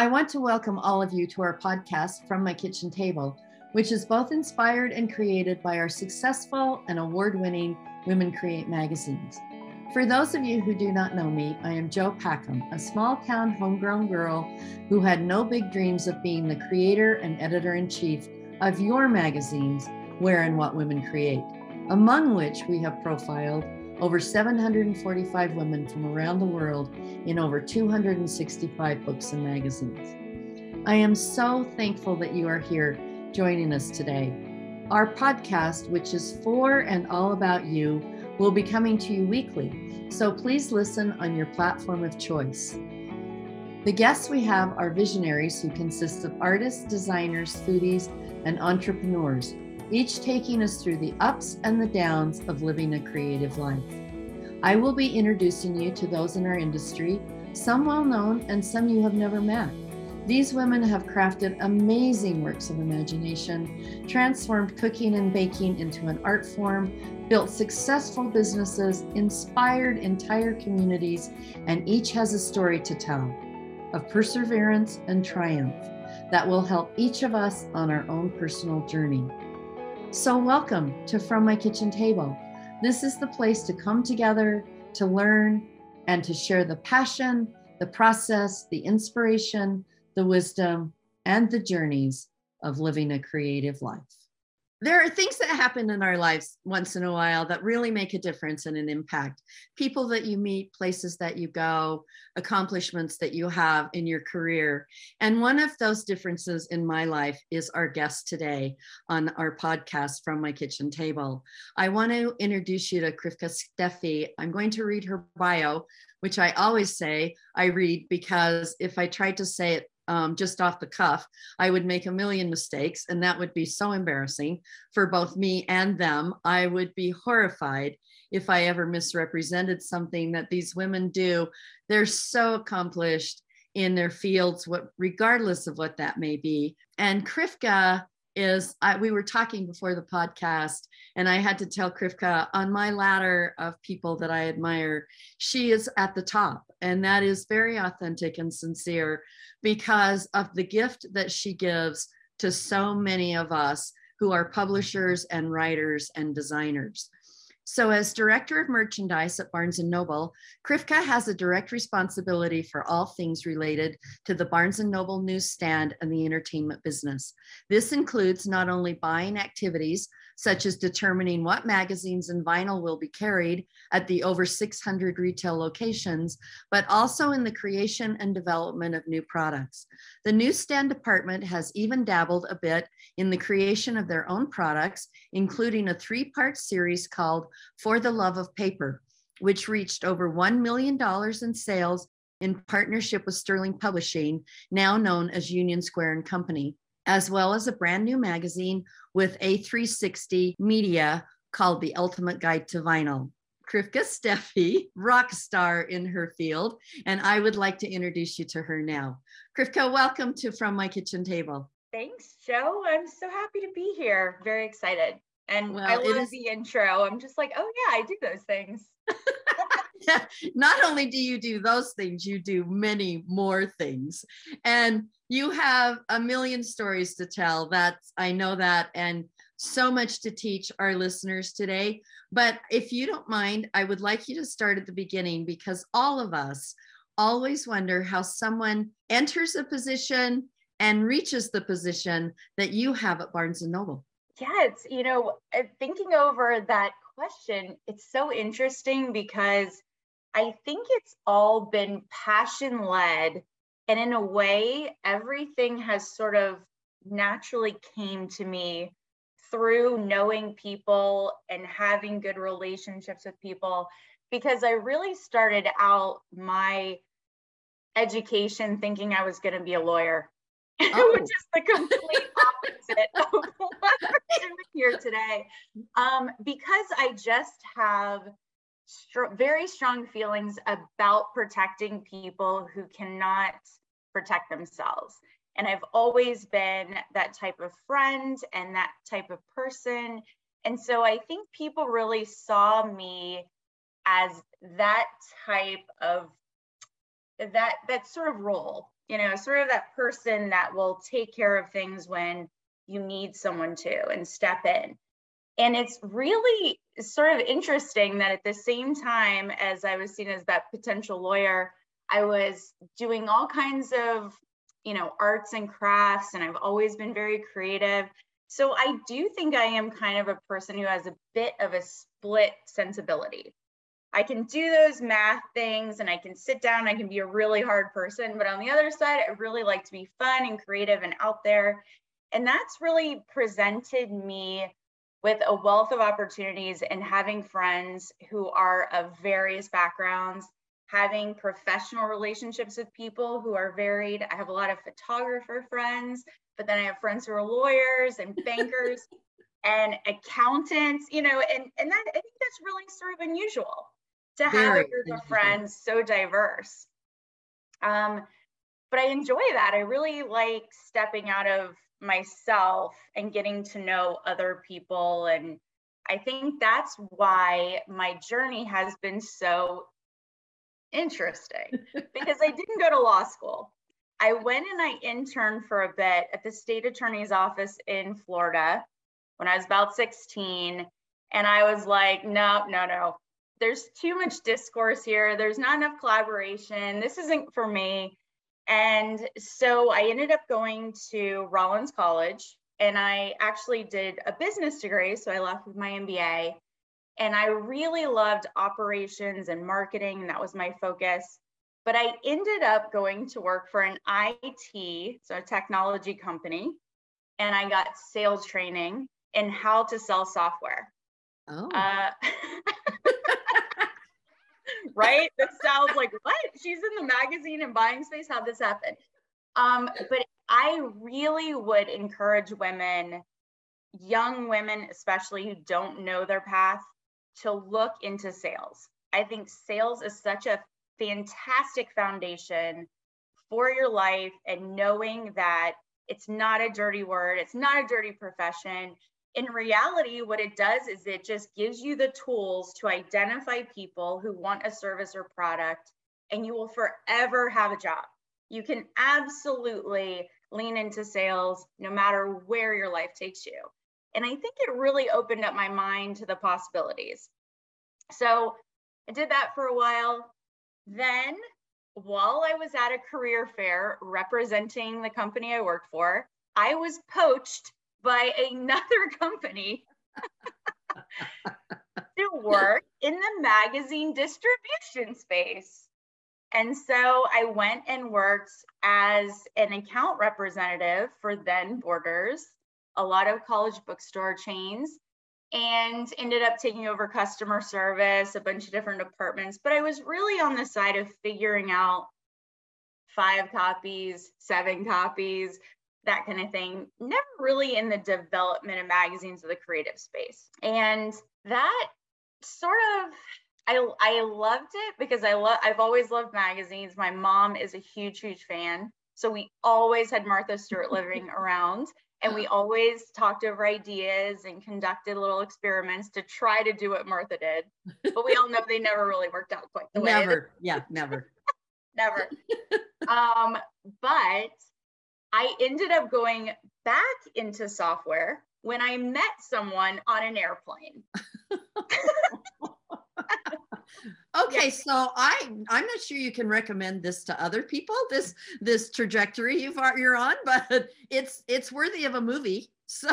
I want to welcome all of you to our podcast, From My Kitchen Table, which is both inspired and created by our successful and award winning Women Create magazines. For those of you who do not know me, I am Jo Packham, a small town homegrown girl who had no big dreams of being the creator and editor in chief of your magazines, Where and What Women Create, among which we have profiled over 745 women from around the world in over 265 books and magazines. I am so thankful that you are here joining us today. Our podcast, which is for and all about you, will be coming to you weekly, so please listen on your platform of choice. The guests we have are visionaries who consist of artists, designers, foodies, and entrepreneurs, each taking us through the ups and the downs of living a creative life. I will be introducing you to those in our industry, some well known and some you have never met. These women have crafted amazing works of imagination, transformed cooking and baking into an art form, built successful businesses, inspired entire communities, and each has a story to tell of perseverance and triumph that will help each of us on our own personal journey. So, welcome to From My Kitchen Table. This is the place to come together, to learn, and to share the passion, the process, the inspiration, the wisdom, and the journeys of living a creative life there are things that happen in our lives once in a while that really make a difference and an impact. People that you meet, places that you go, accomplishments that you have in your career. And one of those differences in my life is our guest today on our podcast from my kitchen table. I want to introduce you to Krivka Steffi. I'm going to read her bio, which I always say I read because if I tried to say it um, just off the cuff, I would make a million mistakes, and that would be so embarrassing for both me and them. I would be horrified if I ever misrepresented something that these women do. They're so accomplished in their fields, what regardless of what that may be. And Krivka is I, we were talking before the podcast and i had to tell krivka on my ladder of people that i admire she is at the top and that is very authentic and sincere because of the gift that she gives to so many of us who are publishers and writers and designers so, as director of merchandise at Barnes & Noble, Krivka has a direct responsibility for all things related to the Barnes & Noble newsstand and the entertainment business. This includes not only buying activities, such as determining what magazines and vinyl will be carried at the over 600 retail locations, but also in the creation and development of new products. The newsstand department has even dabbled a bit in the creation of their own products, including a three part series called For the Love of Paper, which reached over $1 million in sales in partnership with Sterling Publishing, now known as Union Square and Company as well as a brand new magazine with A360 media called The Ultimate Guide to Vinyl. Krivka Steffi, rock star in her field, and I would like to introduce you to her now. Krivka, welcome to From My Kitchen Table. Thanks, Jo. I'm so happy to be here. Very excited. And well, I love is... the intro. I'm just like, oh yeah, I do those things. Not only do you do those things, you do many more things. And you have a million stories to tell. That's I know that and so much to teach our listeners today. But if you don't mind, I would like you to start at the beginning because all of us always wonder how someone enters a position and reaches the position that you have at Barnes and Noble. Yeah, it's, you know, uh, thinking over that question, it's so interesting because I think it's all been passion led. And in a way, everything has sort of naturally came to me through knowing people and having good relationships with people because I really started out my education thinking I was going to be a lawyer, oh. which is the complete opposite of what I'm doing here today. Um, because I just have str- very strong feelings about protecting people who cannot protect themselves. And I've always been that type of friend and that type of person. And so I think people really saw me as that type of that that sort of role you know, sort of that person that will take care of things when you need someone to and step in. And it's really sort of interesting that at the same time as I was seen as that potential lawyer, I was doing all kinds of, you know, arts and crafts, and I've always been very creative. So I do think I am kind of a person who has a bit of a split sensibility. I can do those math things and I can sit down, I can be a really hard person. But on the other side, I really like to be fun and creative and out there. And that's really presented me with a wealth of opportunities and having friends who are of various backgrounds, having professional relationships with people who are varied. I have a lot of photographer friends, but then I have friends who are lawyers and bankers and accountants, you know, and, and that I think that's really sort of unusual to have Very a group of friends so diverse. Um, but I enjoy that. I really like stepping out of myself and getting to know other people. And I think that's why my journey has been so interesting because I didn't go to law school. I went and I interned for a bit at the state attorney's office in Florida when I was about 16. And I was like, no, no, no. There's too much discourse here. There's not enough collaboration. This isn't for me. And so I ended up going to Rollins College and I actually did a business degree. So I left with my MBA and I really loved operations and marketing. And that was my focus. But I ended up going to work for an IT, so a technology company, and I got sales training in how to sell software. Oh. Uh, right? That sounds like what? She's in the magazine and buying space. How'd this happen? Um, but I really would encourage women, young women especially who don't know their path, to look into sales. I think sales is such a fantastic foundation for your life and knowing that it's not a dirty word, it's not a dirty profession in reality, what it does is it just gives you the tools to identify people who want a service or product, and you will forever have a job. You can absolutely lean into sales no matter where your life takes you. And I think it really opened up my mind to the possibilities. So I did that for a while. Then, while I was at a career fair representing the company I worked for, I was poached by another company to work in the magazine distribution space. And so I went and worked as an account representative for then Borders, a lot of college bookstore chains, and ended up taking over customer service, a bunch of different departments. But I was really on the side of figuring out five copies, seven copies, that kind of thing, never really in the development of magazines of the creative space. And that sort of I I loved it because I love I've always loved magazines. My mom is a huge, huge fan. So we always had Martha Stewart living around and we always talked over ideas and conducted little experiments to try to do what Martha did. But we all know they never really worked out quite the way. Never. Yeah, never. never. um, but I ended up going back into software when I met someone on an airplane. okay yeah. so i i'm not sure you can recommend this to other people this this trajectory you've you're on but it's it's worthy of a movie so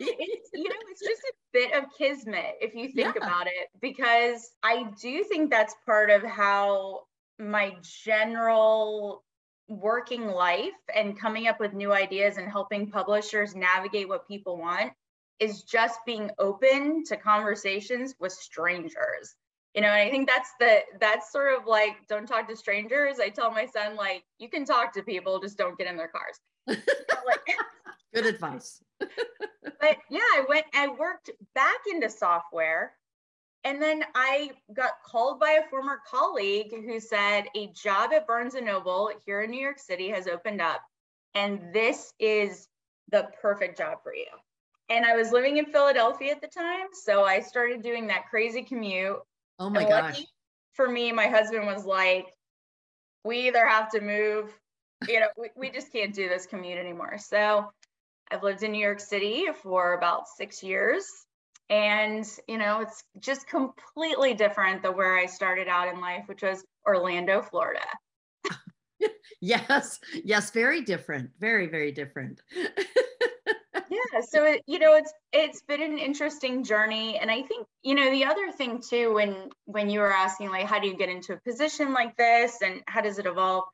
it's, you know it's just a bit of kismet if you think yeah. about it because i do think that's part of how my general working life and coming up with new ideas and helping publishers navigate what people want is just being open to conversations with strangers. You know and i think that's the that's sort of like don't talk to strangers. I tell my son like you can talk to people just don't get in their cars. Like, good advice. But yeah i went i worked back into software and then I got called by a former colleague who said a job at Barnes and Noble here in New York City has opened up, and this is the perfect job for you. And I was living in Philadelphia at the time, so I started doing that crazy commute. Oh my gosh. For me, my husband was like, we either have to move you know, we, we just can't do this commute anymore. So I've lived in New York City for about six years. And, you know, it's just completely different than where I started out in life, which was Orlando, Florida. yes, yes, very different. Very, very different. yeah so it, you know it's it's been an interesting journey and i think you know the other thing too when when you were asking like how do you get into a position like this and how does it evolve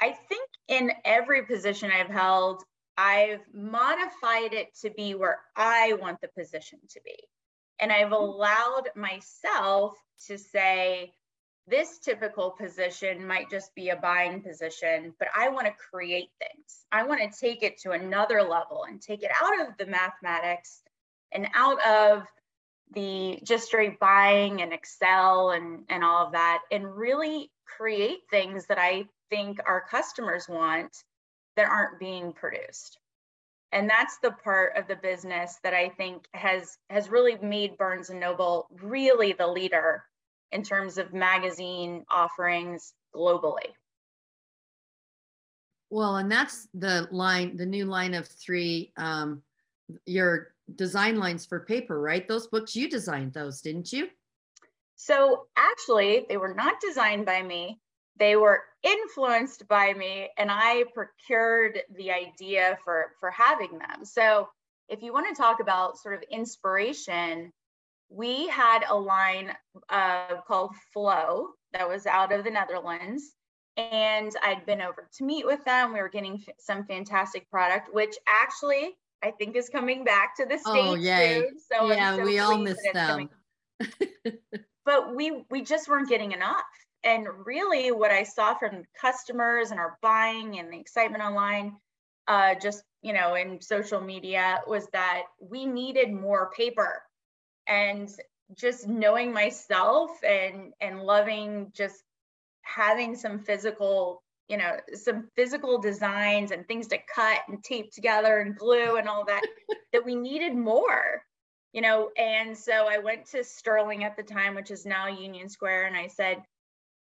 i think in every position i've held i've modified it to be where i want the position to be and i've mm-hmm. allowed myself to say this typical position might just be a buying position, but I want to create things. I want to take it to another level and take it out of the mathematics and out of the just straight buying and Excel and, and all of that, and really create things that I think our customers want that aren't being produced. And that's the part of the business that I think has has really made Barnes and Noble really the leader in terms of magazine offerings globally. Well, and that's the line, the new line of three, um, your design lines for paper, right? Those books, you designed those, didn't you? So actually, they were not designed by me. They were influenced by me, and I procured the idea for, for having them. So if you want to talk about sort of inspiration, we had a line uh, called Flow that was out of the Netherlands. And I'd been over to meet with them. We were getting f- some fantastic product, which actually I think is coming back to the oh, States. Oh, yay. Soon, so yeah, so we all miss them. but we we just weren't getting enough. And really what I saw from customers and our buying and the excitement online, uh, just you know, in social media was that we needed more paper. And just knowing myself and and loving just having some physical you know some physical designs and things to cut and tape together and glue and all that that we needed more you know? And so i went to sterling at the time which is now union square and i said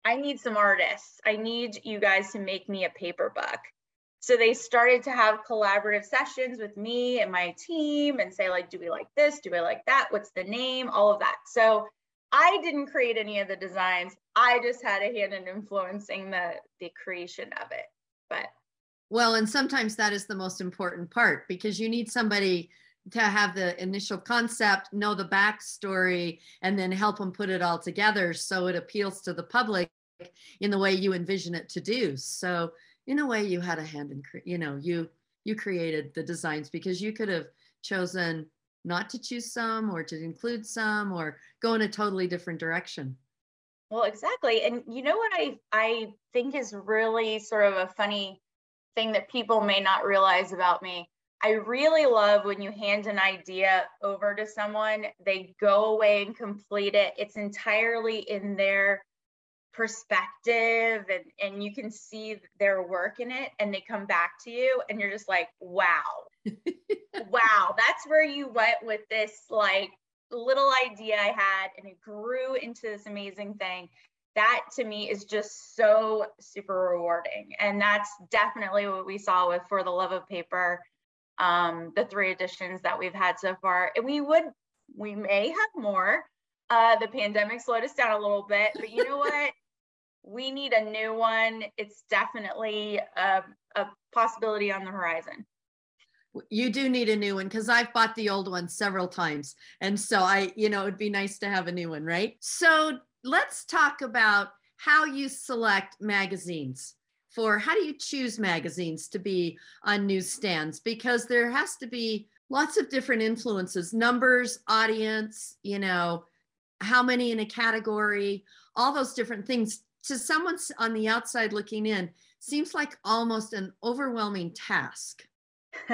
i need some artists. I need you guys to make me a paper book. So they started to have collaborative sessions with me and my team and say like do we like this? Do we like that? What's the name? All of that. So i didn't create any of the designs. I just had a hand in influencing the the creation of it. But well and sometimes that is the most important part because you need somebody to have the initial concept know the backstory and then help them put it all together so it appeals to the public in the way you envision it to do. So in a way you had a hand in you know you you created the designs because you could have chosen not to choose some or to include some or go in a totally different direction. Well exactly. And you know what i i think is really sort of a funny thing that people may not realize about me i really love when you hand an idea over to someone they go away and complete it. It's entirely in their perspective and and you can see their work in it and they come back to you and you're just like wow. Wow that's where you went with this like little idea i had and it grew into this amazing thing. That to me is just so super rewarding. And that's definitely what we saw with for the love of paper um, the three editions that we've had so far and we would we may have more uh, the pandemic slowed us down a little bit but you know what we need a new one. It's definitely a, a possibility on the horizon. You do need a new one because I've bought the old one several times. And so I, you know, it'd be nice to have a new one, right? So let's talk about how you select magazines for how do you choose magazines to be on newsstands because there has to be lots of different influences numbers audience you know how many in a category all those different things to someone on the outside looking in seems like almost an overwhelming task.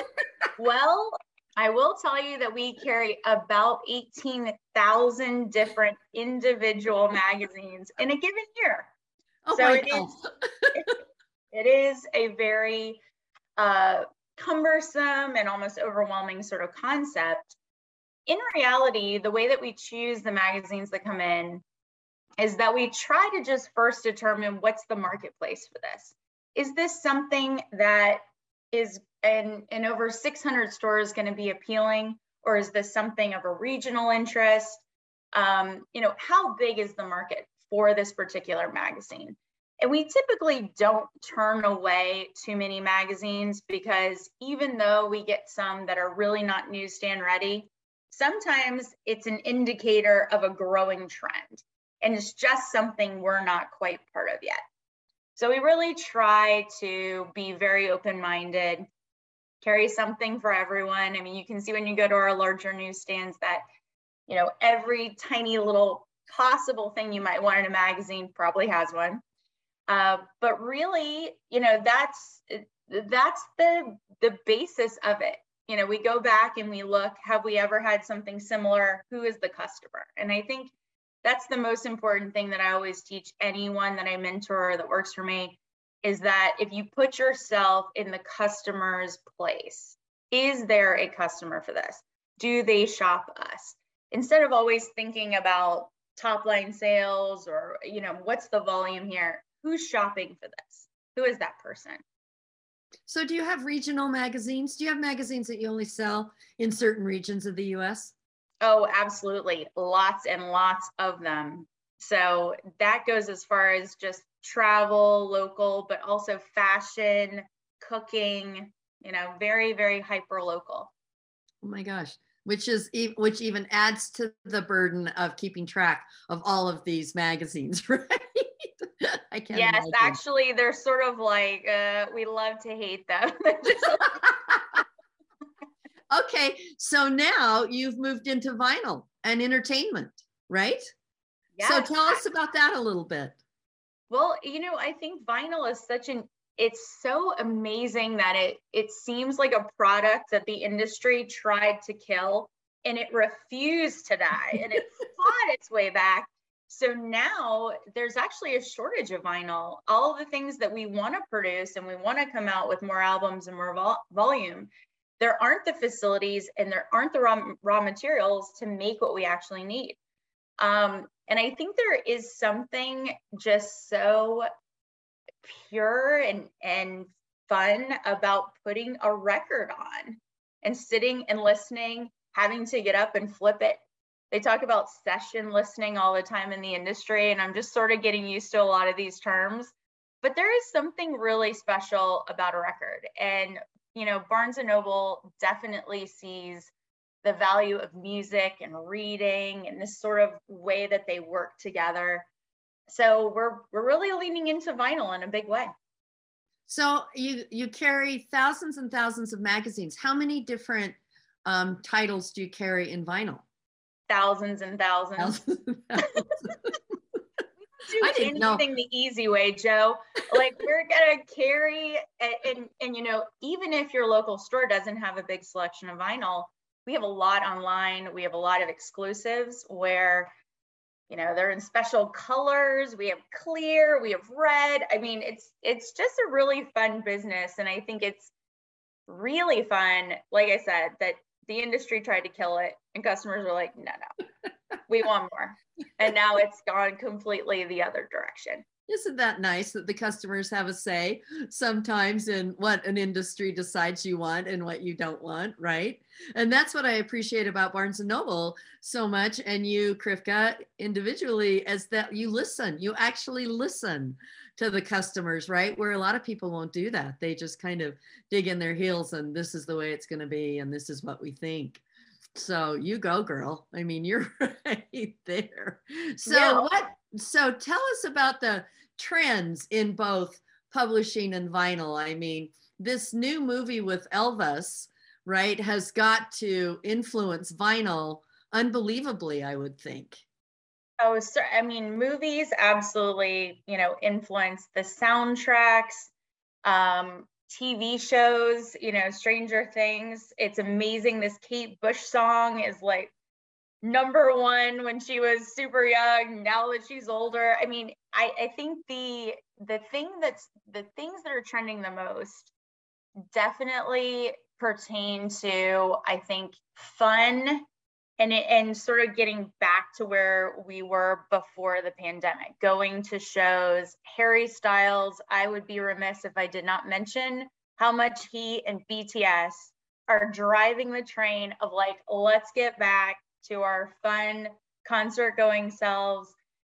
well, I will tell you that we carry about 18,000 different individual magazines in a given year. Oh so it is, it is a very uh, cumbersome and almost overwhelming sort of concept. In reality, the way that we choose the magazines that come in is that we try to just first determine what's the marketplace for this. is this something that is in, in over 600 stores going to be appealing? Or is this something of a regional interest? Um, you know, how big is the market for this particular magazine? And we typically don't turn away too many magazines because even though we get some that are really not newsstand ready, sometimes it's an indicator of a growing trend. And it's just something we're not quite part of yet. So we really try to be very open minded, carry something for everyone. I mean, you can see when you go to our larger newsstands that, you know, every tiny little possible thing you might want in a magazine probably has one. Uh, but really, you know, that's that's the the basis of it. You know, we go back and we look, have we ever had something similar? Who is the customer? And I think that's the most important thing that I always teach anyone that I mentor or that works for me is that if you put yourself in the customer's place, is there a customer for this? Do they shop us? Instead of always thinking about top line sales or, you know, what's the volume here? Who's shopping for this? Who is that person? So, do you have regional magazines? Do you have magazines that you only sell in certain regions of the US? Oh, absolutely. Lots and lots of them. So that goes as far as just travel, local, but also fashion, cooking, you know, very, very hyper local. Oh my gosh. Which is which even adds to the burden of keeping track of all of these magazines, right? I can't. Yes, imagine. actually, they're sort of like uh, we love to hate them. okay, so now you've moved into vinyl and entertainment, right? Yes. So tell us about that a little bit. Well, you know, I think vinyl is such an it's so amazing that it it seems like a product that the industry tried to kill and it refused to die and it fought its way back. So now there's actually a shortage of vinyl. All the things that we want to produce and we want to come out with more albums and more vol- volume, there aren't the facilities and there aren't the raw, raw materials to make what we actually need. Um, and I think there is something just so pure and, and fun about putting a record on and sitting and listening, having to get up and flip it. They talk about session listening all the time in the industry, and I'm just sort of getting used to a lot of these terms. But there is something really special about a record. And you know, Barnes and Noble definitely sees the value of music and reading and this sort of way that they work together. So we're we're really leaning into vinyl in a big way. So you you carry thousands and thousands of magazines. How many different um, titles do you carry in vinyl? Thousands and thousands. thousands and thousands. do anything know. the easy way, Jo. Like we're gonna carry and, and, and you know, even if your local store doesn't have a big selection of vinyl, we have a lot online. We have a lot of exclusives where you know they're in special colors we have clear we have red i mean it's it's just a really fun business and i think it's really fun like i said that the industry tried to kill it and customers were like no no we want more. And now it's gone completely the other direction. Isn't that nice that the customers have a say sometimes in what an industry decides you want and what you don't want, right? And that's what I appreciate about Barnes and Noble so much, and you, Krivka, individually, as that you listen. You actually listen to the customers, right? Where a lot of people won't do that. They just kind of dig in their heels and this is the way it's going to be, and this is what we think. So you go, girl. I mean, you're right there. So yeah. what? So tell us about the trends in both publishing and vinyl. I mean, this new movie with Elvis, right, has got to influence vinyl unbelievably. I would think. Oh, so, I mean, movies absolutely, you know, influence the soundtracks. Um, TV shows, you know, Stranger Things. It's amazing. This Kate Bush song is like number one when she was super young. Now that she's older, I mean, I, I think the the thing that's the things that are trending the most definitely pertain to I think fun and it, and sort of getting back to where we were before the pandemic, going to shows. Harry Styles, I would be remiss if I did not mention how much he and BTS are driving the train of like, let's get back to our fun concert going selves.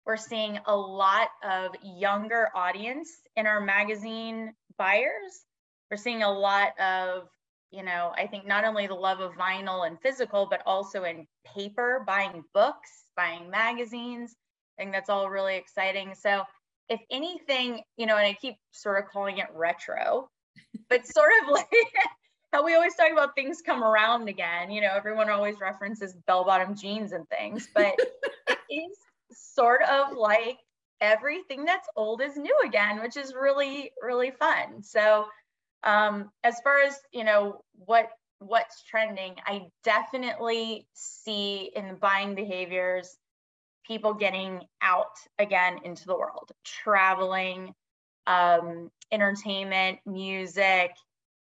We're seeing a lot of younger audience in our magazine buyers. We're seeing a lot of you know, I think not only the love of vinyl and physical, but also in paper, buying books, buying magazines. I think that's all really exciting. So, if anything, you know, and I keep sort of calling it retro, but sort of like how we always talk about things come around again. You know, everyone always references bell bottom jeans and things, but it is sort of like everything that's old is new again, which is really, really fun. So, um, as far as you know, what what's trending, I definitely see in the buying behaviors people getting out again into the world, traveling, um, entertainment, music,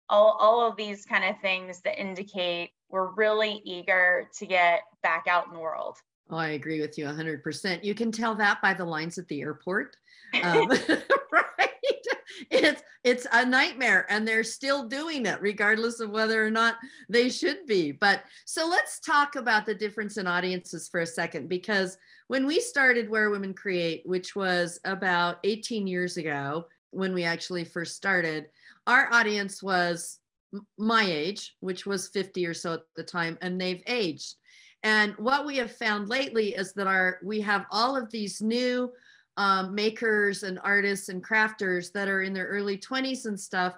all, all of these kind of things that indicate we're really eager to get back out in the world. Oh, I agree with you 100%. You can tell that by the lines at the airport. Um, it's it's a nightmare and they're still doing it regardless of whether or not they should be. But so let's talk about the difference in audiences for a second because when we started where women create which was about 18 years ago when we actually first started our audience was my age which was 50 or so at the time and they've aged. And what we have found lately is that our we have all of these new um, makers and artists and crafters that are in their early 20s and stuff.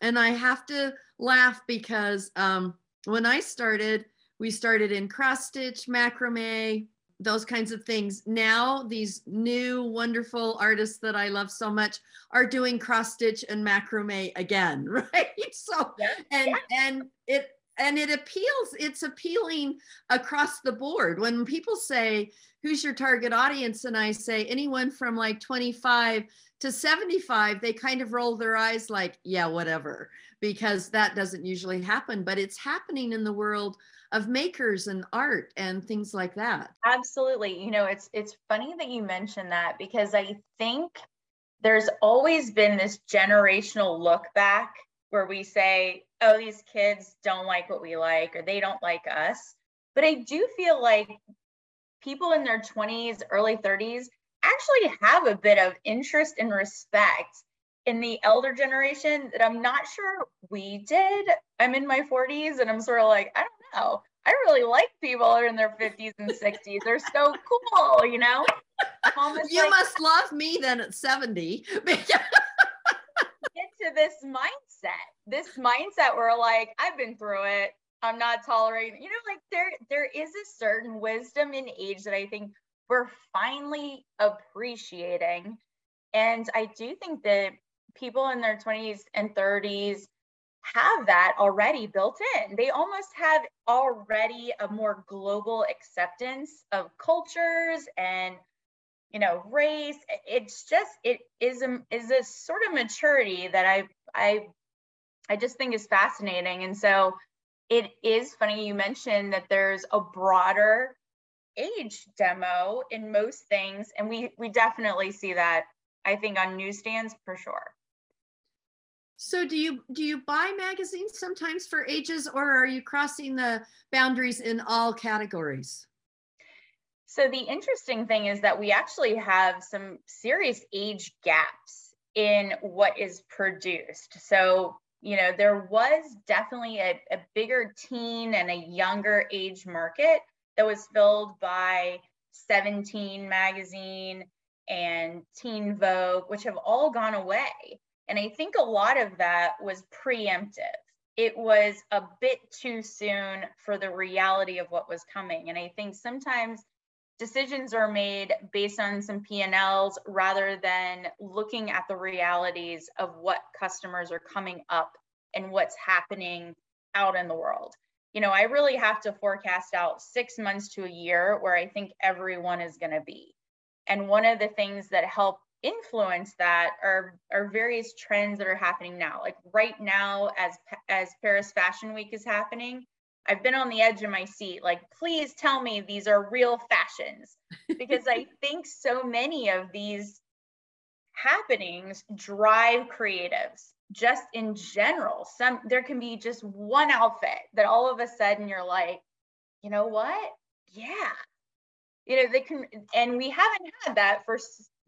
And I have to laugh because um, when I started, we started in cross stitch, macrame, those kinds of things. Now, these new wonderful artists that I love so much are doing cross stitch and macrame again, right? So, yeah. and and it and it appeals it's appealing across the board. When people say who's your target audience? and i say anyone from like 25 to 75 they kind of roll their eyes like yeah whatever because that doesn't usually happen but it's happening in the world of makers and art and things like that. Absolutely. You know it's it's funny that you mentioned that because i think there's always been this generational look back where we say oh, these kids don't like what we like or they don't like us. But I do feel like people in their 20s, early 30s actually have a bit of interest and respect in the elder generation that I'm not sure we did. I'm in my 40s and I'm sort of like, I don't know. I really like people that are in their 50s and 60s. They're so cool, you know? you like, must love me then at 70. get to this mindset this mindset where like I've been through it. I'm not tolerating. You know, like there there is a certain wisdom in age that I think we're finally appreciating. And I do think that people in their 20s and 30s have that already built in. They almost have already a more global acceptance of cultures and you know race. It's just it is a is a sort of maturity that I I I just think is fascinating. And so it is funny you mentioned that there's a broader age demo in most things. And we we definitely see that, I think, on newsstands for sure. So do you do you buy magazines sometimes for ages or are you crossing the boundaries in all categories? So the interesting thing is that we actually have some serious age gaps in what is produced. So you know, there was definitely a, a bigger teen and a younger age market that was filled by 17 magazine and Teen Vogue, which have all gone away. And I think a lot of that was preemptive. It was a bit too soon for the reality of what was coming. And I think sometimes decisions are made based on some P&Ls rather than looking at the realities of what customers are coming up and what's happening out in the world. You know, I really have to forecast out 6 months to a year where I think everyone is going to be. And one of the things that help influence that are are various trends that are happening now. Like right now as as Paris Fashion Week is happening, I've been on the edge of my seat. Like, please tell me these are real fashions. Because I think so many of these happenings drive creatives just in general. Some there can be just one outfit that all of a sudden you're like, you know what? Yeah. You know, they can and we haven't had that for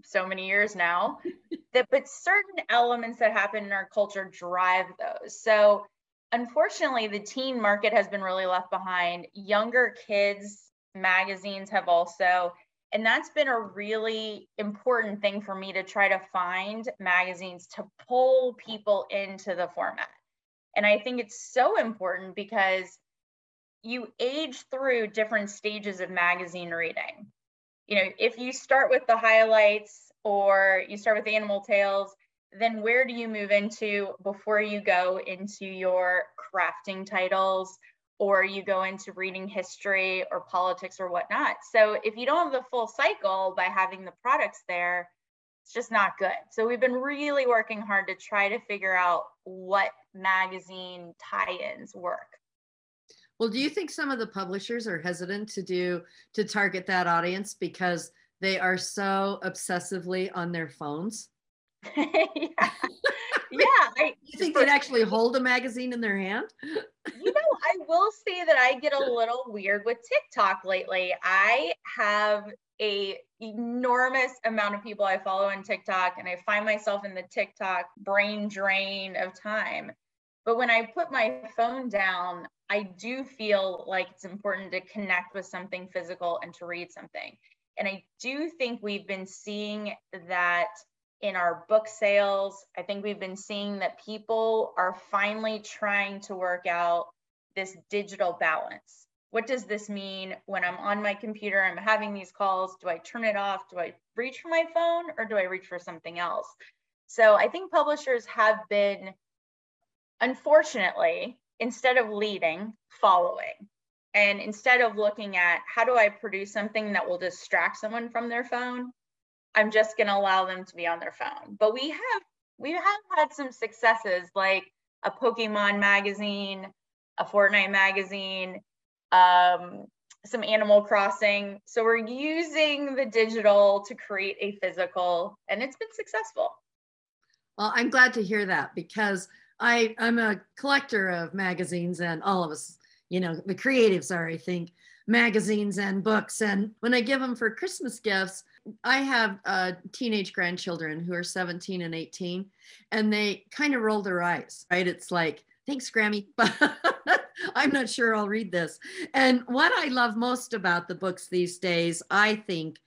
so many years now. that but certain elements that happen in our culture drive those. So unfortunately, the teen market has been really left behind. Younger kids magazines have also, and that's been a really important thing for me to try to find magazines to pull people into the format. And I think it's so important because you age through different stages of magazine reading. You know, if you start with the highlights or you start with Animal Tales, then where do you move into before you go into your crafting titles or you go into reading history or politics or whatnot? So if you don't have the full cycle by having the products there, it's just not good. So we've been really working hard to try to figure out what magazine tie-ins work. Well, do you think some of the publishers are hesitant to do to target that audience because they are so obsessively on their phones? yeah. yeah. I, you think they'd actually hold a magazine in their hand? you know, I will say that I get a little weird with TikTok lately. I have a enormous amount of people I follow on TikTok and I find myself in the TikTok brain drain of time. But when I put my phone down, I do feel like it's important to connect with something physical and to read something. And I do think we've been seeing that in our book sales. I think we've been seeing that people are finally trying to work out this digital balance. What does this mean when I'm on my computer, I'm having these calls? Do I turn it off? Do I reach for my phone or do I reach for something else? So I think publishers have been, unfortunately, instead of leading, following. And instead of looking at how do I produce something that will distract someone from their phone, I'm just going to allow them to be on their phone. But we have we have had some successes like a Pokemon magazine, a Fortnite magazine, um, some Animal Crossing. So we're using the digital to create a physical, and it's been successful. Well, I'm glad to hear that because I I'm a collector of magazines, and all of us, you know, the creatives are, I think, magazines and books. And when I give them for Christmas gifts, I have uh, teenage grandchildren who are 17 and 18, and they kind of roll their eyes, right? It's like, thanks, Grammy, but I'm not sure I'll read this. And what I love most about the books these days, I think,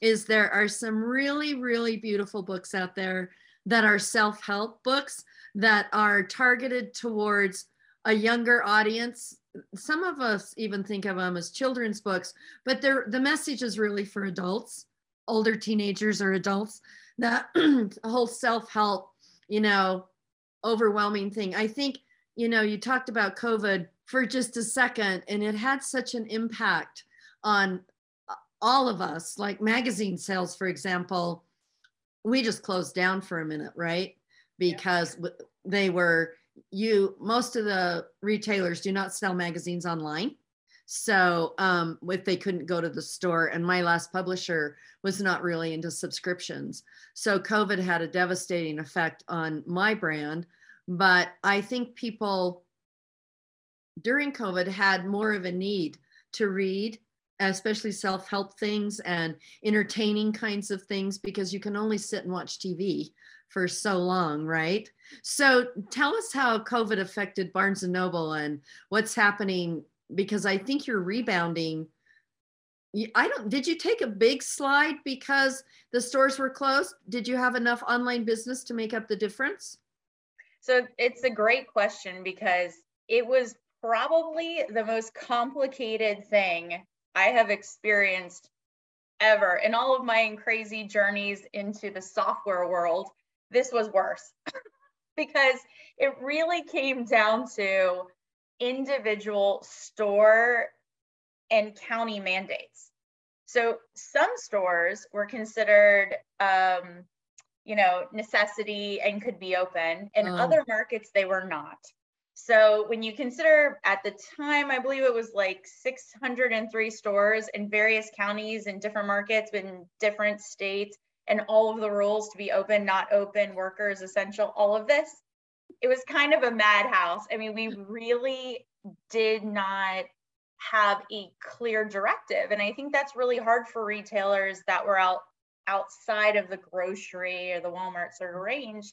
is there are some really, really beautiful books out there that are self help books that are targeted towards a younger audience some of us even think of them as children's books, but they're the message is really for adults, older teenagers or adults. That whole self-help, you know, overwhelming thing. I think, you know, you talked about COVID for just a second, and it had such an impact on uh, all of us, like magazine sales, for example. We just closed down for a minute, right? Because yeah. they were you most of the retailers do not sell magazines online so um, if they couldn't go to the store and my last publisher was not really into subscriptions so covid had a devastating effect on my brand but i think people during covid had more of a need to read especially self-help things and entertaining kinds of things because you can only sit and watch tv for so long, right? So tell us how COVID affected Barnes and Noble and what's happening because I think you're rebounding. I don't did you take a big slide because the stores were closed? Did you have enough online business to make up the difference? So it's a great question because it was probably the most complicated thing I have experienced ever in all of my crazy journeys into the software world this was worse because it really came down to individual store and county mandates. So some stores were considered, um, you know, necessity and could be open. and oh. other markets, they were not. So when you consider at the time, I believe it was like 603 stores in various counties and different markets in different states, and all of the rules to be open, not open, workers, essential, all of this. It was kind of a madhouse. I mean, we really did not have a clear directive. And I think that's really hard for retailers that were out outside of the grocery or the Walmart sort of range.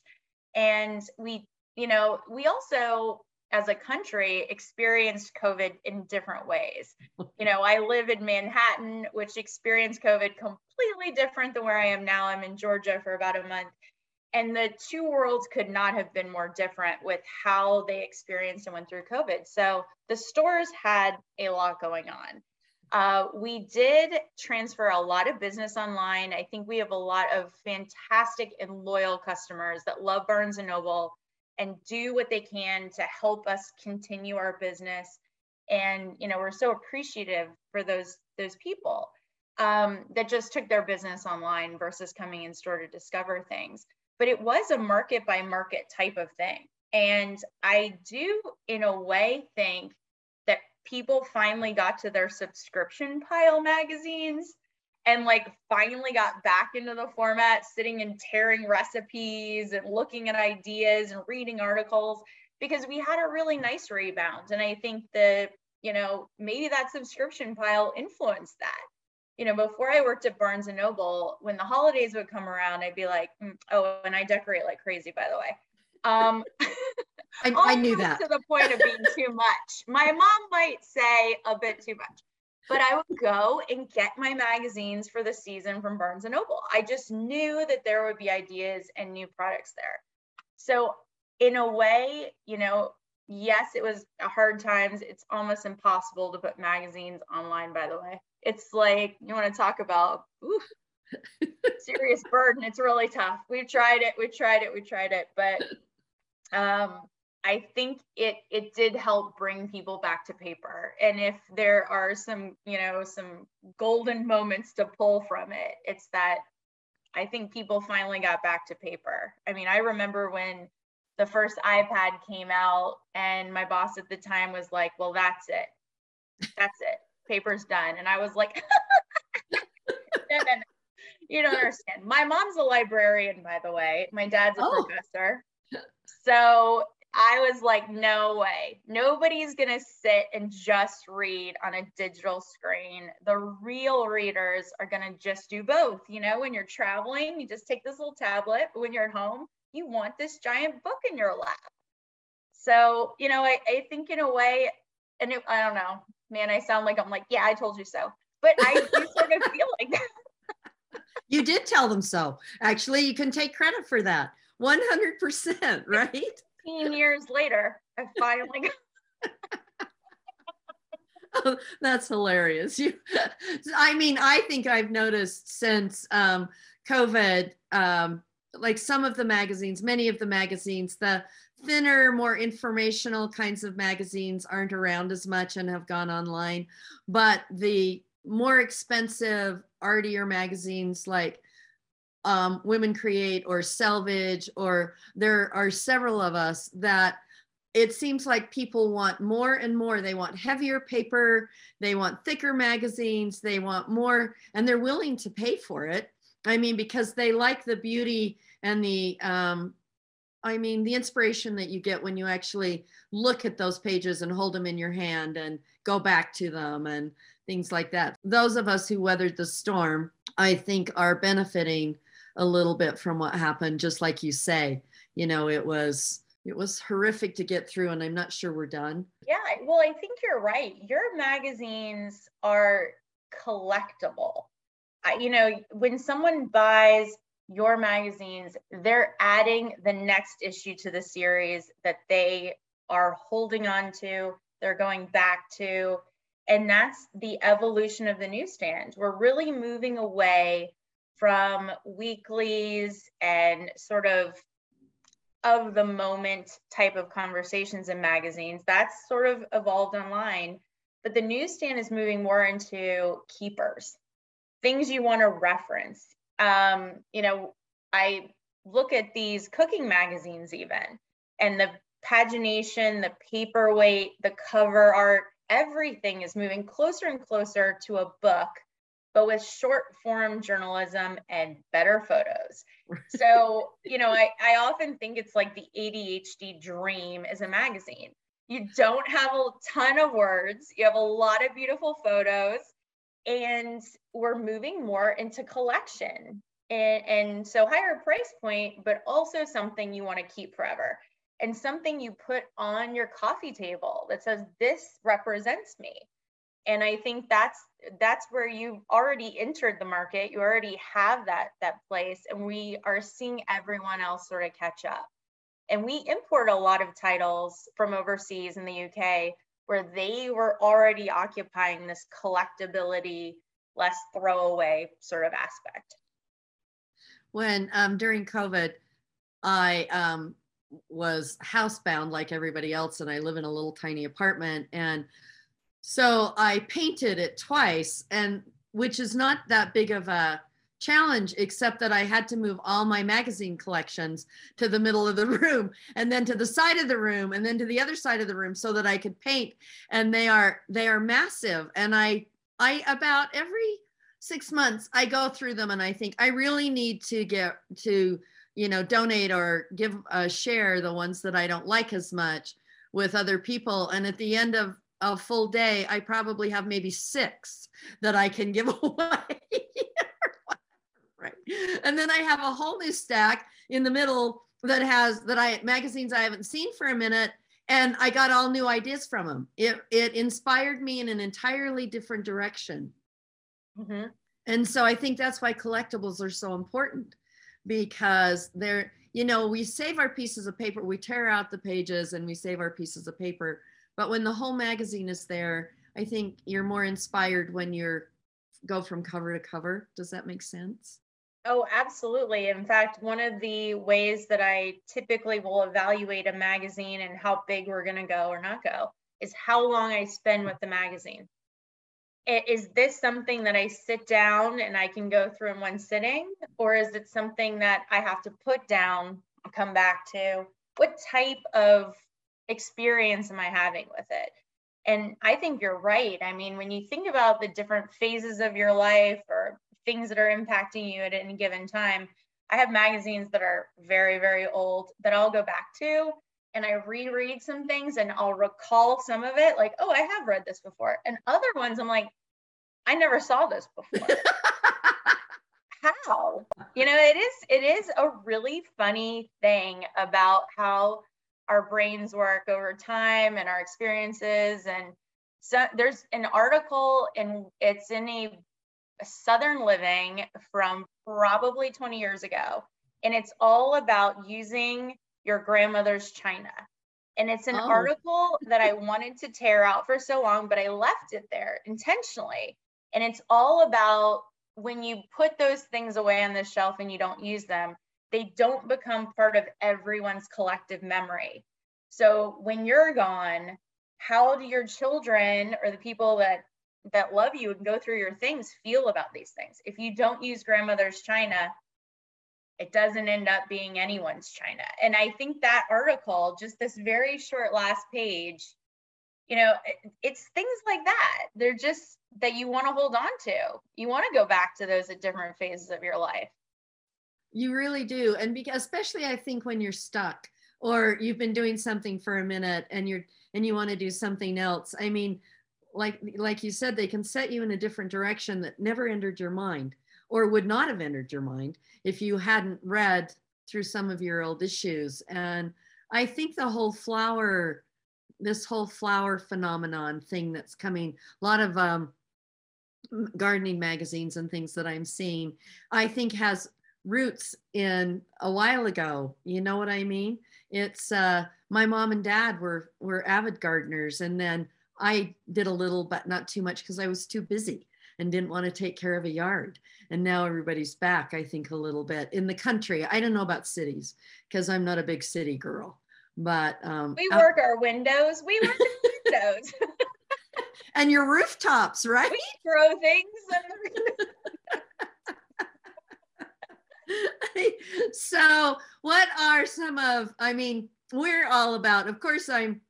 And we, you know, we also as a country experienced COVID in different ways. You know, I live in Manhattan, which experienced COVID completely different than where I am now. I'm in Georgia for about a month. And the two worlds could not have been more different with how they experienced and went through COVID. So the stores had a lot going on. Uh, we did transfer a lot of business online. I think we have a lot of fantastic and loyal customers that love Barnes and Noble and do what they can to help us continue our business. And you know, we're so appreciative for those those people um, that just took their business online versus coming in store to discover things. But it was a market by market type of thing. And I do, in a way, think that people finally got to their subscription pile magazines and like finally got back into the format, sitting and tearing recipes and looking at ideas and reading articles because we had a really nice rebound. And I think that, you know, maybe that subscription pile influenced that. You know, before I worked at Barnes and Noble, when the holidays would come around, I'd be like, mm, oh, and I decorate like crazy, by the way. Um, I, I knew that. To the point of being too much. My mom might say a bit too much, but I would go and get my magazines for the season from Barnes and Noble. I just knew that there would be ideas and new products there. So, in a way, you know, yes, it was hard times. It's almost impossible to put magazines online, by the way. It's like, you want to talk about oof, serious burden. It's really tough. We've tried it, we've tried it, we tried it, but um, I think it it did help bring people back to paper. And if there are some, you know, some golden moments to pull from it, it's that I think people finally got back to paper. I mean, I remember when the first iPad came out and my boss at the time was like, "Well, that's it. That's it. Paper's done." And I was like. You don't understand. My mom's a librarian, by the way. My dad's a oh. professor. So I was like, no way. Nobody's going to sit and just read on a digital screen. The real readers are going to just do both. You know, when you're traveling, you just take this little tablet. But when you're at home, you want this giant book in your lap. So, you know, I, I think in a way, and it, I don't know, man, I sound like I'm like, yeah, I told you so. But I do sort of feel like that. you did tell them so. Actually, you can take credit for that. 100%, right? 15 years later, I finally oh, that's hilarious. You, I mean, I think I've noticed since um, COVID, um, like some of the magazines, many of the magazines, the thinner, more informational kinds of magazines aren't around as much and have gone online. But the more expensive, artier magazines like um, Women Create or Selvedge, or there are several of us that it seems like people want more and more. They want heavier paper, they want thicker magazines, they want more, and they're willing to pay for it. I mean, because they like the beauty and the, um, I mean, the inspiration that you get when you actually look at those pages and hold them in your hand and go back to them and things like that. Those of us who weathered the storm, I think, are benefiting a little bit from what happened just like you say. You know it was it was horrific to get through and i'm not sure we're done. Yeah well i think you're right. Your magazines are collectible. I, you know when someone buys your magazines they're adding the next issue to the series that they are holding on to they're going back to and that's the evolution of the newsstand we're really moving away from weeklies and sort of of the moment type of conversations in magazines. That's sort of evolved online. But the newsstand is moving more into keepers, things you want to reference. Um, you know, I look at these cooking magazines even, and the pagination, the paperweight, the cover art, everything is moving closer and closer to a book, but with short form journalism and better photos. so, you know, I, I often think it's like the ADHD dream as a magazine. You don't have a ton of words, you have a lot of beautiful photos, and we're moving more into collection. And, and so higher price point, but also something you want to keep forever and something you put on your coffee table that says this represents me and i think that's that's where you've already entered the market you already have that that place and we are seeing everyone else sort of catch up and we import a lot of titles from overseas in the uk where they were already occupying this collectability less throwaway sort of aspect. When um, during covid i um, was housebound like everybody else and I live in a little tiny apartment and so I painted it twice and which is not that big of a challenge except that I had to move all my magazine collections to the middle of the room and then to the side of the room and then to the other side of the room so that I could paint. And they are they are massive and I I about every 6 months I go through them and I think I really need to get to you know donate or give a share the ones that i don't like as much with other people. And at the end of a full day i probably have maybe six that i can give away right? And then i have a whole new stack in the middle that has that i magazines i haven't seen for a minute and i got all new ideas from them it it inspired me in an entirely different direction. Mm-hmm. and so i think that's why collectibles are so important because they're you know we save our pieces of paper we tear out the pages and we save our pieces of paper but when the whole magazine is there i think you're more inspired when you're go from cover to cover. Does that make sense oh absolutely in fact one of the ways that i typically will evaluate a magazine and how big we're going to go or not go is how long i spend with the magazine is this something that I sit down and I can go through in one sitting? Or is it something that I have to put down and come back to? What type of experience am I having with it? And I think you're right. I mean, when you think about the different phases of your life or things that are impacting you at any given time, I have magazines that are very, very old that I'll go back to and I reread some things and I'll recall some of it, like, oh, I have read this before. And other ones, I'm like, I never saw this before. how? You know, it is it is a really funny thing about how our brains work over time and our experiences. And so there's an article and it's in a, a Southern Living from probably 20 years ago. And it's all about using your grandmother's china. And it's an oh. article that I wanted to tear out for so long, but I left it there intentionally. And it's all about when you put those things away on the shelf and you don't use them, they don't become part of everyone's collective memory. So when you're gone, how do your children or the people that that love you and go through your things feel about these things? If you don't use grandmother's china, it doesn't end up being anyone's china. And i think that article just this very short last page you know it, it's things like that. They're just that you want to hold on to. You want to go back to those at different phases of your life. You really do. And because especially i think when you're stuck or you've been doing something for a minute and you're and you want to do something else. I mean like like you said they can set you in a different direction that never entered your mind or would not have entered your mind if you hadn't read through some of your old issues. And I think the whole flower, this whole flower phenomenon thing that's coming, a lot of um, gardening magazines and things that I'm seeing, I think has roots in a while ago. You know what I mean? It's uh, my mom and dad were were avid gardeners, and then I did a little, but not too much because I was too busy and didn't want to take care of a yard. And now everybody's back, I think, a little bit in the country. I don't know about cities because I'm not a big city girl. But um, we work our windows. We work our windows. and your rooftops, right? We grow things. so, what are some of? I mean, we're all about, of course, I'm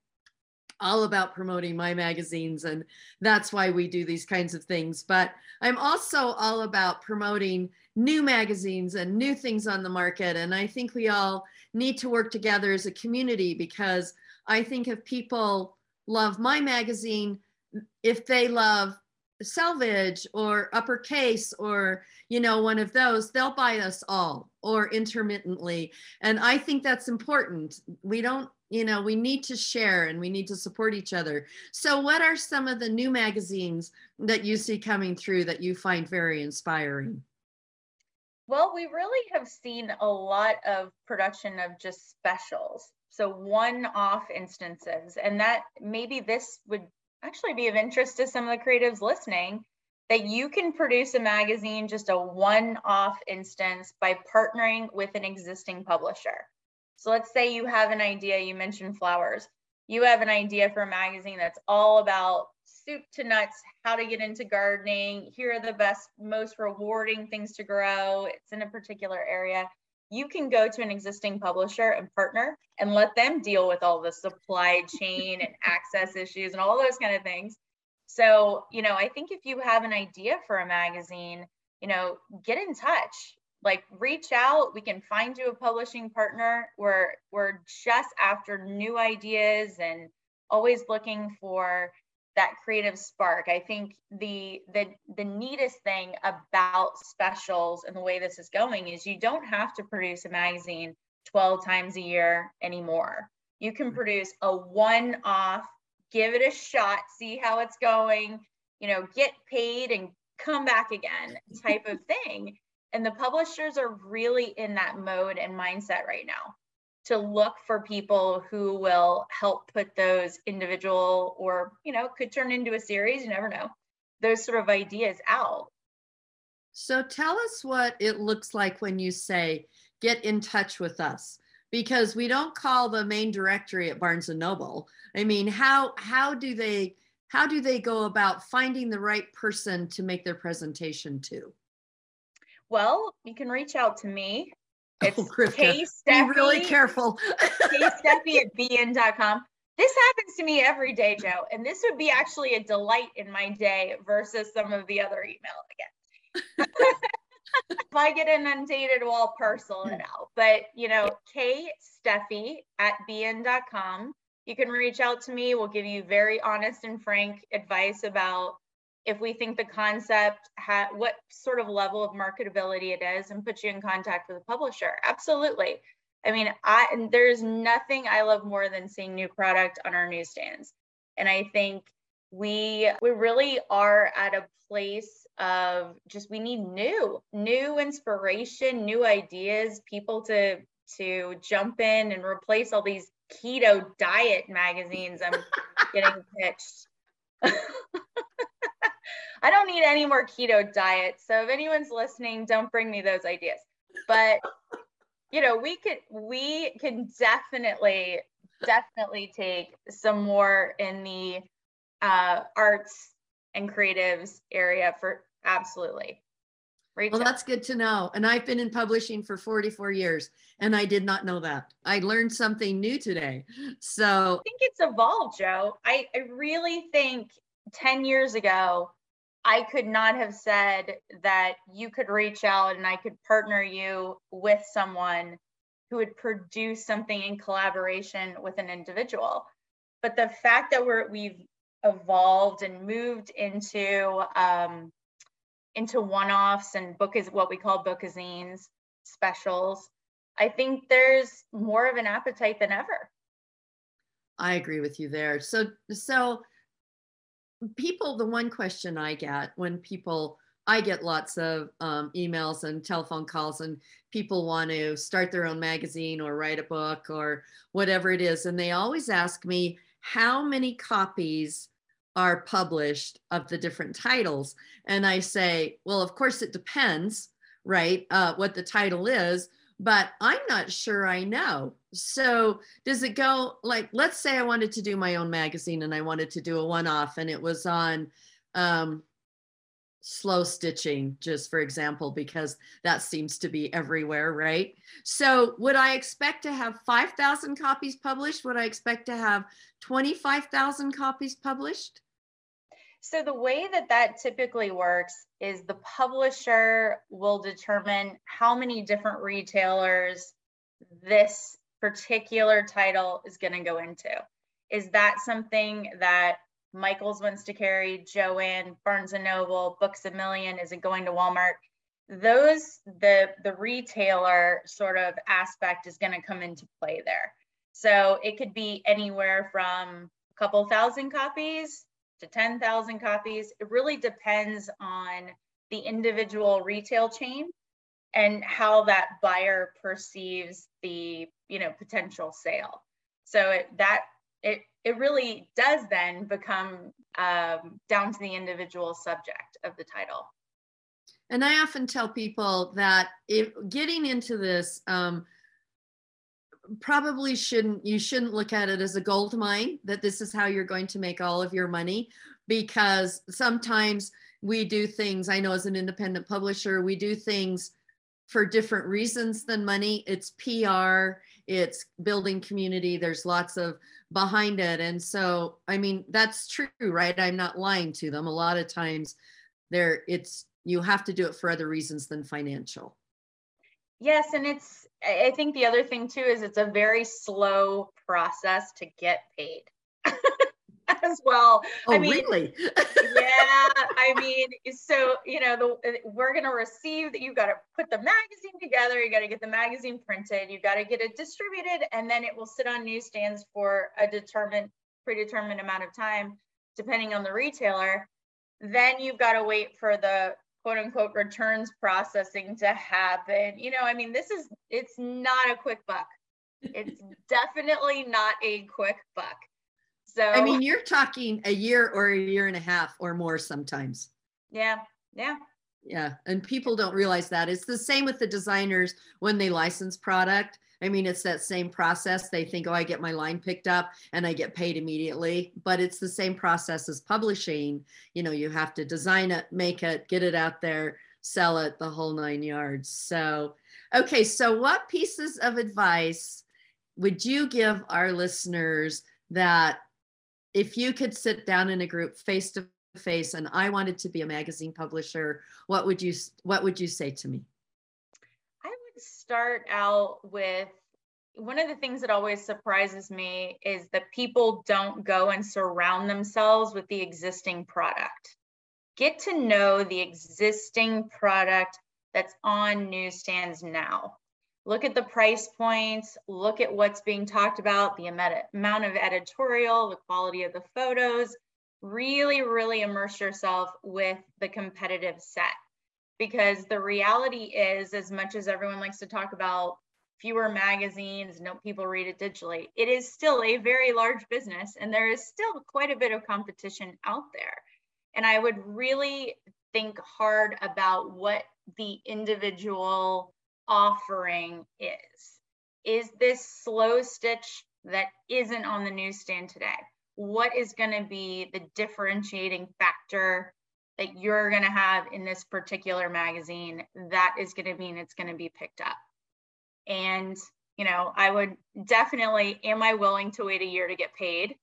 all about promoting my magazines, and that's why we do these kinds of things. But I'm also all about promoting new magazines and new things on the market. And I think we all need to work together as a community because I think if people love my magazine, if they love Selvedge or uppercase or you know one of those they'll buy us all or intermittently and i think that's important we don't you know we need to share and we need to support each other. So what are some of the new magazines that you see coming through that you find very inspiring? Well we really have seen a lot of production of just specials. So one off instances and that maybe this would actually be of interest to some of the creatives listening that you can produce a magazine just a one off instance by partnering with an existing publisher. So let's say you have an idea, you mentioned flowers. You have an idea for a magazine that's all about soup to nuts, how to get into gardening. Here are the best, most rewarding things to grow. It's in a particular area you can go to an existing publisher and partner and let them deal with all the supply chain and access issues and all those kind of things. So, you know, I think if you have an idea for a magazine, you know, get in touch. Like reach out, we can find you a publishing partner. We're we're just after new ideas and always looking for that creative spark. I think the the the neatest thing about specials and the way this is going is you don't have to produce a magazine 12 times a year anymore. You can mm-hmm. produce a one-off, give it a shot, see how it's going, you know, get paid and come back again type of thing. And the publishers are really in that mode and mindset right now to look for people who will help put those individual or you know could turn into a series you never know those sort of ideas out. So tell us what it looks like when you say get in touch with us because we don't call the main directory at barnes and noble. I mean how how do they how do they go about finding the right person to make their presentation to well you can reach out to me oh, it's oh, K Be really careful. K Steffi at bn.com. This happens to me every day, Jo, and this would be actually a delight in my day versus some of the other email again. if I get inundated, well, I'll parcel it out. But you know, K Steffi at bn.com. You can reach out to me. We'll give you very honest and frank advice about if we think the concept ha- what sort of level of marketability it is and put you in contact with a publisher. Absolutely. I mean i and there's nothing i love more than seeing new product on our newsstands. And i think we we really are at a place of just we need new new inspiration new ideas people to to jump in and replace all these keto diet magazines i'm getting pitched I don't need any more keto diet. So if anyone's listening, don't bring me those ideas. But you know, we could we can definitely definitely take some more in the uh, arts and creatives area for absolutely. Rachel. Well, that's good to know. And I've been in publishing for 44 years and I did not know that. I learned something new today. So I think it's evolved, Jo. I, I really think 10 years ago, I could not have said that you could reach out and I could partner you with someone who would produce something in collaboration with an individual. But the fact that we're we've evolved and moved into um, into one-offs and book is what we call bookazines specials. I think there's more of an appetite than ever. I agree with you there. So so people, the one question I get when people, I get lots of um, emails and telephone calls, and people want to start their own magazine or write a book or whatever it is. And they always ask me, how many copies are published of the different titles? And I say, well, of course, it depends, right? Uh, what the title is but I'm not sure I know. So does it go like, let's say I wanted to do my own magazine and I wanted to do a one off and it was on, um, slow stitching, just for example, because that seems to be everywhere, right? So, would I expect to have 5,000 copies published? Would I expect to have 25,000 copies published? So, the way that that typically works is the publisher will determine how many different retailers this particular title is going to go into. Is that something that Michael's wants to carry, Joann, Barnes and Noble, Books a Million, is it going to Walmart? Those the the retailer sort of aspect is going to come into play there. So it could be anywhere from a couple thousand copies to 10,000 copies. It really depends on the individual retail chain and how that buyer perceives the you know potential sale. So it, that it it really does then become um, down to the individual subject of the title. And I often tell people that if getting into this, um, probably shouldn't you shouldn't look at it as a gold mine that this is how you're going to make all of your money because sometimes we do things i know as an independent publisher we do things for different reasons than money. It's pr it's building community there's lots of behind it. And so i mean that's true right? I'm not lying to them. A lot of times there it's you have to do it for other reasons than financial yes and it's i think the other thing too is it's a very slow process to get paid as well. Oh, I mean, really? yeah. I mean, so you know, the uh, we're gonna receive that. You've got to put the magazine together. You got to get the magazine printed. You've got to get it distributed, and then it will sit on newsstands for a determined, predetermined amount of time, depending on the retailer. Then you've got to wait for the quote unquote returns processing to happen. You know, I mean, this is it's not a quick buck. It's definitely not a quick buck. So I mean, you're talking a year or a year and a half or more sometimes. Yeah. Yeah. Yeah. And people don't realize that. It's the same with the designers when they license product. I mean, it's that same process. They think, oh, I get my line picked up and I get paid immediately. But it's the same process as publishing. You know, you have to design it, make it, get it out there, sell it, the whole nine yards. So, okay. So, what pieces of advice would you give our listeners that if you could sit down in a group face to face and I wanted to be a magazine publisher, what would you what would you say to me? Start out with one of the things that always surprises me is that people don't go and surround themselves with the existing product. Get to know the existing product that's on newsstands now look at the price points, look at what's being talked about, the amount of editorial, the quality of the photos, really, really immerse yourself with the competitive set. Because the reality is, as much as everyone likes to talk about fewer magazines, no people read it digitally, it is still a very large business and there is still quite a bit of competition out there. And I would really think hard about what the individual offering is. Is this slow stitch that isn't on the newsstand today? What is going to be the differentiating factor that you're going to have in this particular magazine that is going to mean it's going to be picked up? And, you know, I would definitely, am I willing to wait a year to get paid?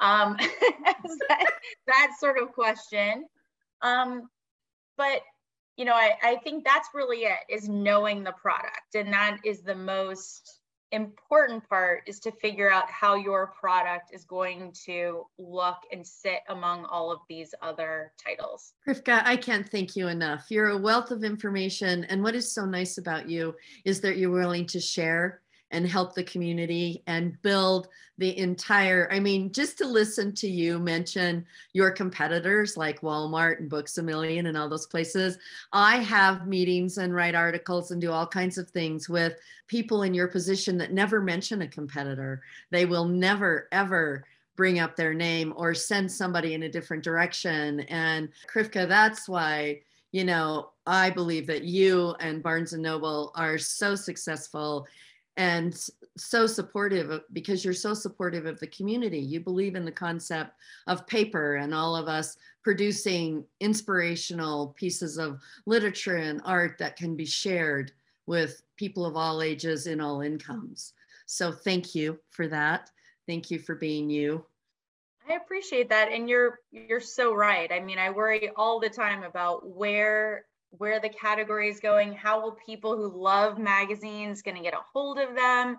Um, that, that sort of question. Um, but you know, I, I think that's really it is knowing the product. And that is the most important part is to figure out how your product is going to look and sit among all of these other titles. Krivka, I can't thank you enough. You're a wealth of information. And what is so nice about you is that you're willing to share and help the community and build the entire i mean just to listen to you mention your competitors like walmart and books a million and all those places. I have meetings and write articles and do all kinds of things with people in your position that never mention a competitor. They will never ever bring up their name or send somebody in a different direction. And krivka that's why you know i believe that you and barnes and noble are so successful and so supportive of, because you're so supportive of the community. You believe in the concept of paper and all of us producing inspirational pieces of literature and art that can be shared with people of all ages in all incomes. So thank you for that. Thank you for being you. I appreciate that and you're you're so right. I mean, I worry all the time about where where the category is going, how will people who love magazines going to get a hold of them,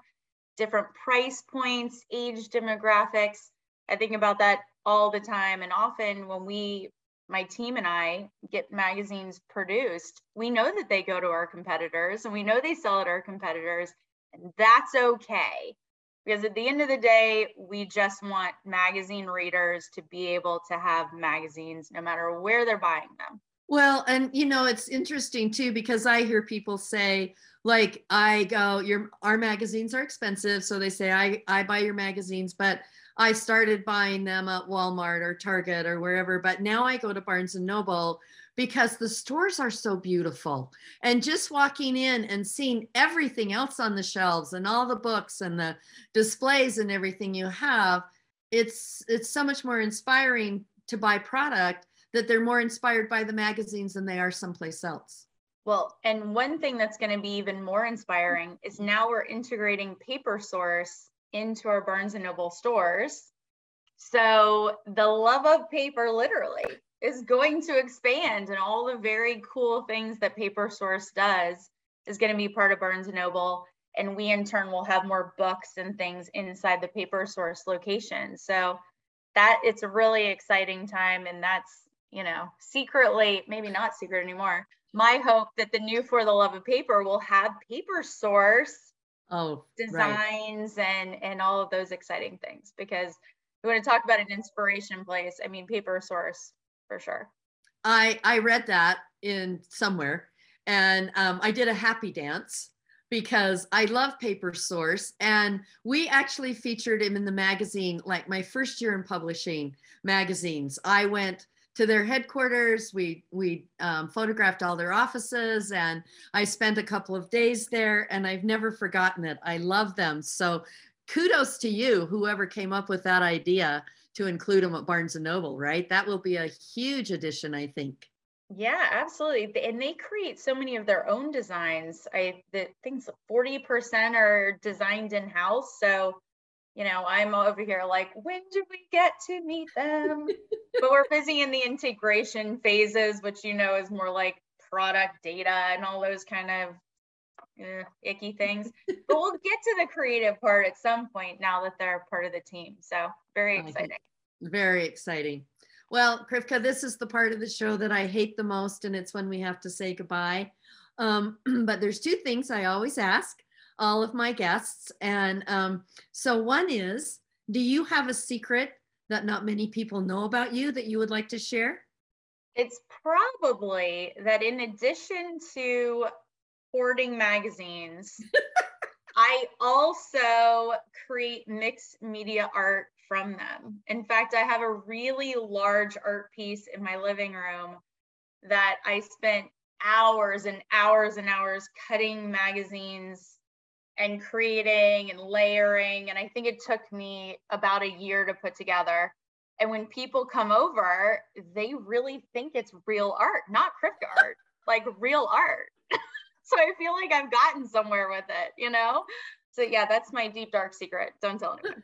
different price points, age demographics. I think about that all the time and often when we my team and I get magazines produced, we know that they go to our competitors and we know they sell at our competitors and that's okay. Because at the end of the day, we just want magazine readers to be able to have magazines no matter where they're buying them. Well, and you know, it's interesting too because I hear people say, like, I go, your our magazines are expensive. So they say, I, I buy your magazines, but I started buying them at Walmart or Target or wherever. But now I go to Barnes and Noble because the stores are so beautiful. And just walking in and seeing everything else on the shelves and all the books and the displays and everything you have, it's it's so much more inspiring to buy product that they're more inspired by the magazines than they are someplace else. Well, and one thing that's going to be even more inspiring is now we're integrating Paper Source into our Barnes and Noble stores. So the love of paper literally is going to expand and all the very cool things that Paper Source does is going to be part of Barnes and Noble and we in turn will have more books and things inside the Paper Source location. So that it's a really exciting time and that's you know, secretly, maybe not secret anymore, my hope that the new For the Love of Paper will have paper source oh, designs right. and and all of those exciting things because we want to talk about an inspiration place. I mean, paper source for sure. I I read that in somewhere, and um, I did a happy dance because I love Paper Source. And we actually featured him in the magazine, like my first year in publishing magazines. I went to their headquarters. We we um, photographed all their offices, and I spent a couple of days there, and I've never forgotten it. I love them. So kudos to you, whoever came up with that idea to include them at Barnes and Noble. Right, that will be a huge addition, I think. Yeah, absolutely. And they create so many of their own designs. I think 40% are designed in house. So you know, I'm over here like, when do we get to meet them? but we're busy in the integration phases, which you know is more like product data and all those kind of eh, icky things. but we'll get to the creative part at some point now that they're part of the team. So very exciting. Very exciting. Well, Krivka, this is the part of the show that I hate the most, and it's when we have to say goodbye. Um, but there's two things I always ask all of my guests. And um, so, one is do you have a secret that not many people know about you that you would like to share? It's probably that in addition to hoarding magazines, I also create mixed media art from them. In fact, I have a really large art piece in my living room that I spent hours and hours and hours cutting magazines and creating and layering. And I think it took me about a year to put together. And when people come over, they really think it's real art, not crypto art, like real art. so I feel like I've gotten somewhere with it, you know? So yeah, that's my deep dark secret. Don't tell anyone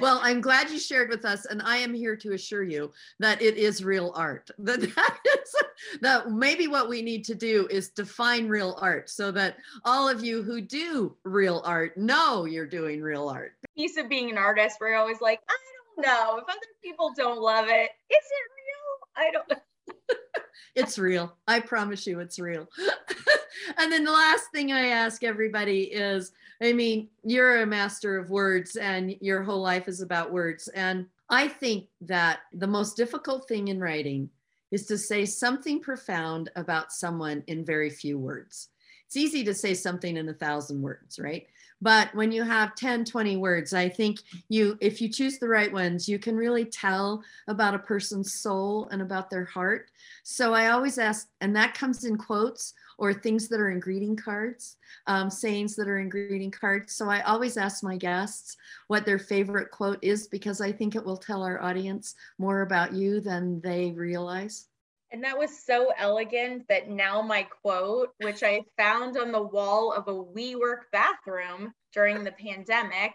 well, I'm glad you shared with us, and I am here to assure you that it is real art. That that is that maybe what we need to do is define real art so that all of you who do real art know you're doing real art. Piece of being an artist, we're always like, I don't know if other people don't love it. Is it real? I don't. know. it's real. I promise you, it's real. and then the last thing I ask everybody is I mean, you're a master of words and your whole life is about words. And I think that the most difficult thing in writing is to say something profound about someone in very few words. It's easy to say something in a thousand words, right? But when you have 10 20 words i think you if you choose the right ones you can really tell about a person's soul and about their heart. So i always ask and that comes in quotes or things that are in greeting cards um, sayings that are in greeting cards. So i always ask my guests what their favorite quote is because i think it will tell our audience more about you than they realize and that was so elegant that now my quote, which I found on the wall of a WeWork bathroom during the pandemic,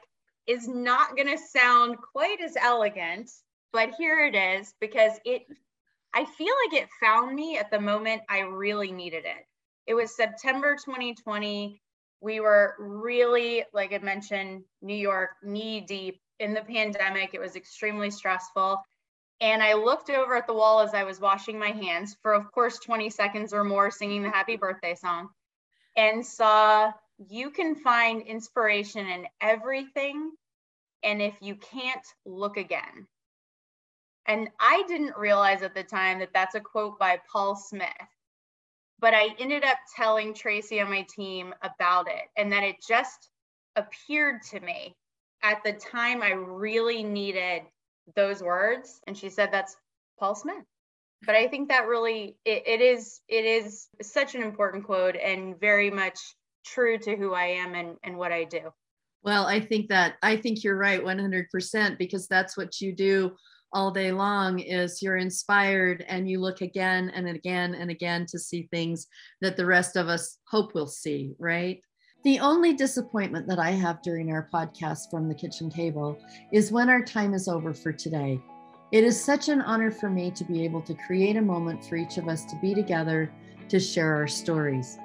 is not going to sound quite as elegant, but here it is because it I feel like it found me at the moment I really needed it. It was September 2020. We were really, like I mentioned, New York knee deep in the pandemic. It was extremely stressful. And I looked over at the wall as I was washing my hands for, of course, 20 seconds or more singing the happy birthday song and saw you can find inspiration in everything. And if you can't, look again. And I didn't realize at the time that that's a quote by Paul Smith. But I ended up telling Tracy on my team about it and that it just appeared to me at the time I really needed those words and she said that's paul smith. But i think that really it, it is it is such an important quote and very much true to who i am and, and what i do. Well i think that i think you're right 100% because that's what you do all day long is you're inspired and you look again and again and again to see things that the rest of us hope we'll see right the only disappointment that I have during our podcast from the kitchen table is when our time is over for today. It is such an honor for me to be able to create a moment for each of us to be together to share our stories.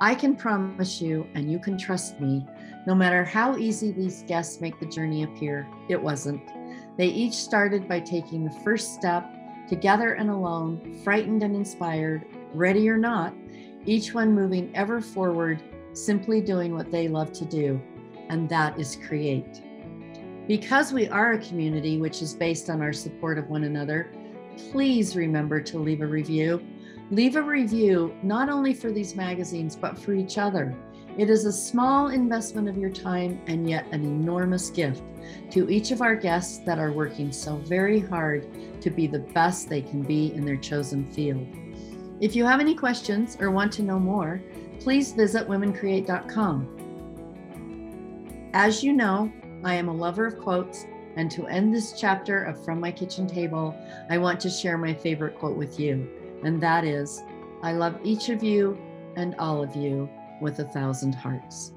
I can promise you, and you can trust me, no matter how easy these guests make the journey appear, it wasn't. They each started by taking the first step, together and alone, frightened and inspired, ready or not, each one moving ever forward simply doing what they love to do, and that is create. Because we are a community which is based on our support of one another, please remember to leave a review. Leave a review not only for these magazines, but for each other. It is a small investment of your time and yet an enormous gift to each of our guests that are working so very hard to be the best they can be in their chosen field. If you have any questions or want to know more, please visit womencreate.com. As you know, I am a lover of quotes, and to end this chapter of From My Kitchen Table, I want to share my favorite quote with you, and that is I love each of you and all of you with a thousand hearts.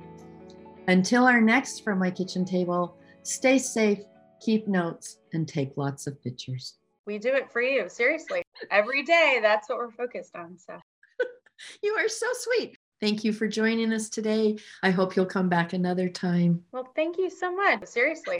Until our next From My Kitchen Table, stay safe, keep notes, and take lots of pictures. We do it for you, seriously. Every day, that's what we're focused on. So you are so sweet. Thank you for joining us today. I hope you'll come back another time. Well, thank you so much. Seriously.